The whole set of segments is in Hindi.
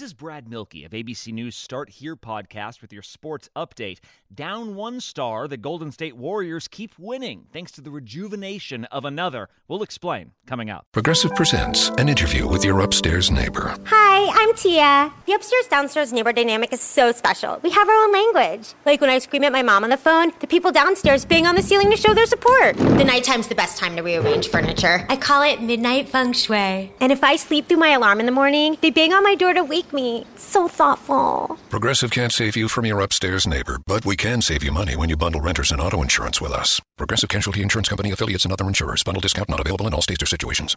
This is Brad Milkey of ABC News Start Here podcast with your sports update. Down one star, the Golden State Warriors keep winning thanks to the rejuvenation of another. We'll explain coming up. Progressive presents an interview with your upstairs neighbor. Hi, I'm Tia. The upstairs downstairs neighbor dynamic is so special. We have our own language. Like when I scream at my mom on the phone, the people downstairs bang on the ceiling to show their support. The nighttime's the best time to rearrange furniture. I call it midnight feng shui. And if I sleep through my alarm in the morning, they bang on my door to wake me. So thoughtful. Progressive can't save you from your upstairs neighbor, but we can save you money when you bundle renters and auto insurance with us. Progressive Casualty Insurance Company affiliates and other insurers. Bundle discount not available in all states or situations.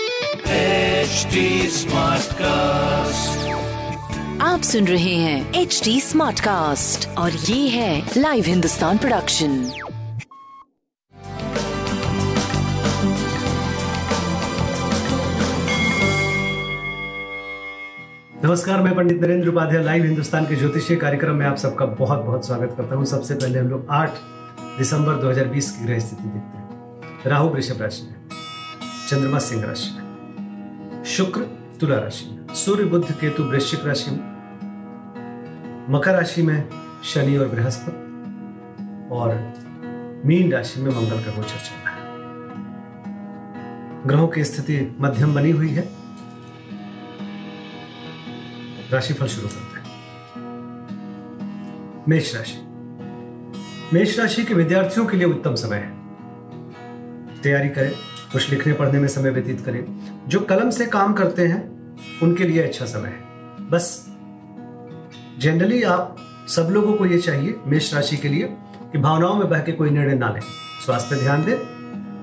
आप सुन रहे हैं एच डी स्मार्ट कास्ट और ये है लाइव हिंदुस्तान प्रोडक्शन नमस्कार मैं पंडित नरेंद्र उपाध्याय लाइव हिंदुस्तान के ज्योतिषीय कार्यक्रम में आप सबका बहुत बहुत स्वागत करता हूँ। सबसे पहले हम लोग 8 दिसंबर 2020 की ग्रह स्थिति देखते हैं। राहु वृषभ राशि में चंद्रमा सिंह राशि में। शुक्र, तुला राशि। में सूर्य बुद्ध केतु, वृश्चिक राशि में। मकर राशि में शनि और बृहस्पति। और मीन राशि में मंगल का गोचर चल रहा है। ग्रहों की स्थिति मध्यम बनी हुई है। राशिफल शुरू करते हैं। मेष राशि। मेष राशि के विद्यार्थियों के लिए उत्तम समय है। तैयारी करें। कुछ लिखने पढ़ने में समय व्यतीत करें। जो कलम से काम करते हैं, उनके लिए अच्छा समय है। बस जनरली आप सब लोगों को यह चाहिए मेष राशि के लिए कि भावनाओं में बह के कोई निर्णय ना लें। स्वास्थ्य ध्यान दें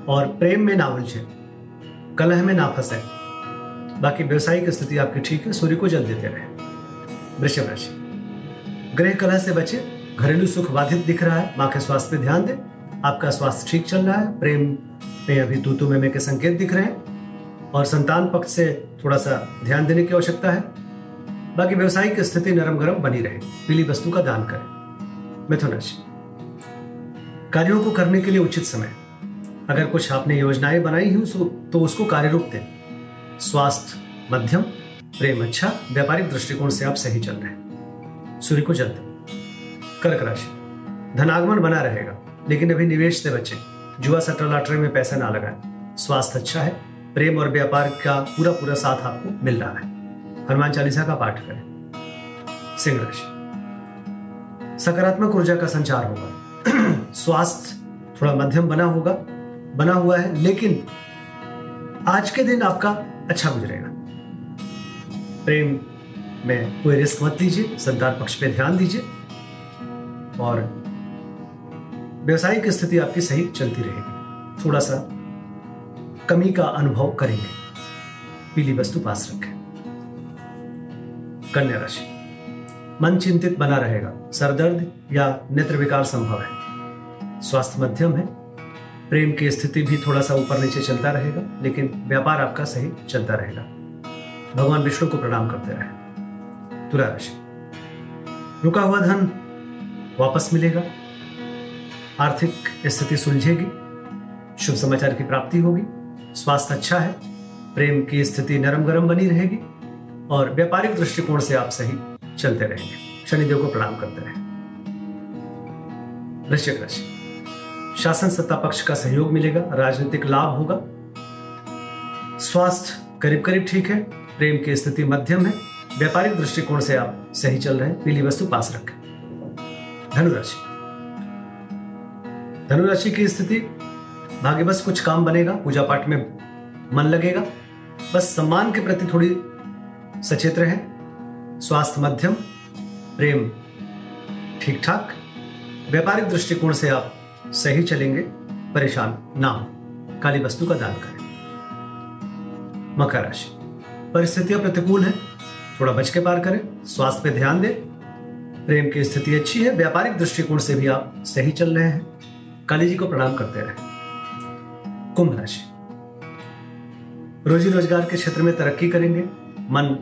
और प्रेम में ना उलझे। कलह में ना फंसे। बाकी व्यवसायिक स्थिति आपकी ठीक है, सूर्य को जल देते रहे। वृषभ राशि। गृह कलह से बचे, घरेलू सुख बाधित दिख रहा है, माँ के स्वास्थ्य पे ध्यान दें। आपका स्वास्थ्य ठीक चल रहा है, प्रेम में अभी तूतु में के संकेत दिख रहे हैं और संतान पक्ष से थोड़ा सा ध्यान देने की आवश्यकता है। बाकी व्यवसायिक स्थिति नरम गरम बनी रहे। पीली वस्तु का दान करें। मिथुन राशि कार्यों को करने के लिए उचित समय। अगर कुछ आपने योजनाएँ बनाई हुई तो उसको कार्य रूप दें। स्वास्थ्य, मध्यम, प्रेम अच्छा व्यापारिक दृष्टिकोण से आप सही चल रहे हैं। सूर्य को जल कर्क राशि। धनागमन बना रहेगा, लेकिन अभी निवेश से बचे। जुआ सट्टा लॉटरी में पैसा ना लगाएँ। स्वास्थ्य अच्छा है, प्रेम और व्यापार का पूरा पूरा साथ आपको मिल रहा है। हनुमान चालीसा का पाठ करें। सिंह राशि। सकारात्मक ऊर्जा का संचार होगा। स्वास्थ्य थोड़ा मध्यम बना होगा, बना हुआ है, लेकिन आज के दिन आपका अच्छा गुजरेगा। प्रेम में कोई रिस्क मत लीजिए, संतान पक्ष पे ध्यान दीजिए और व्यवसायिक स्थिति आपकी सही चलती रहेगी। थोड़ा सा कमी का अनुभव करेंगे। पीली वस्तु पास रखें। कन्या राशि। मन चिंतित बना रहेगा। सरदर्द या नेत्र विकार संभव है। स्वास्थ्य मध्यम है। प्रेम की स्थिति भी थोड़ा सा ऊपर नीचे चलता रहेगा, लेकिन व्यापार आपका सही चलता रहेगा। भगवान विष्णु को प्रणाम करते रहे। तुला राशि। रुका हुआ धन वापस मिलेगा। आर्थिक स्थिति सुलझेगी, शुभ समाचार की प्राप्ति होगी, स्वास्थ्य अच्छा है, प्रेम की स्थिति नरम गरम बनी रहेगी, और व्यापारिक दृष्टिकोण से आप सही चलते रहेंगे। शनिदेव को प्रणाम करते रहे। वृश्चिक राशि। शासन सत्ता पक्ष का सहयोग मिलेगा, राजनीतिक लाभ होगा। स्वास्थ्य करीब करीब ठीक है, प्रेम की स्थिति मध्यम है, व्यापारिक दृष्टिकोण से आप सही चल रहे हैं, पीली वस्तु पास रखें। धनुराशि धनुराशि की स्थिति, भाग्य बस कुछ काम बनेगा, पूजा पाठ में मन लगेगा। बस सम्मान के प्रति थोड़ी सचेत रहे। स्वास्थ्य मध्यम, प्रेम ठीक ठाक व्यापारिक दृष्टिकोण से आप सही चलेंगे, परेशान ना हो। काली वस्तु का दान करें। मकर राशि। परिस्थितियाँ प्रतिकूल है, थोड़ा बच के पार करें। स्वास्थ्य पे ध्यान दें। प्रेम की स्थिति अच्छी है, व्यापारिक दृष्टिकोण से भी आप सही चल रहे हैं। काली जी को प्रणाम करते रहे। कुंभ राशि। रोजी रोज़गार के क्षेत्र में तरक्की करेंगे, मन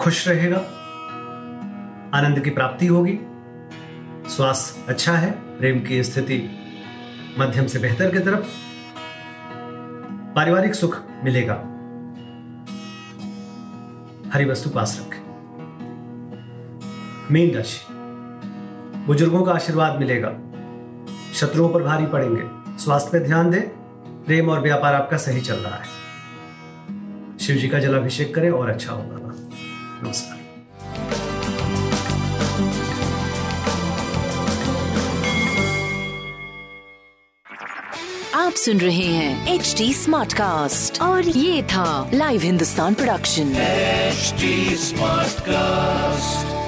खुश रहेगा, आनंद की प्राप्ति होगी, स्वास्थ्य अच्छा है, प्रेम की स्थिति मध्यम से बेहतर की तरफ़ पारिवारिक सुख मिलेगा। हरी वस्तु पास रखें। मीन राशि। बुज़ुर्गों का आशीर्वाद मिलेगा। शत्रुओं पर भारी पड़ेंगे। स्वास्थ्य पे ध्यान दें। प्रेम और व्यापार आपका सही चल रहा है। शिव जी का जलाभिषेक करें और अच्छा होगा। नमस्कार। आप सुन रहे हैं एच डी स्मार्ट कास्ट और ये था live Hindustan production H Smartcast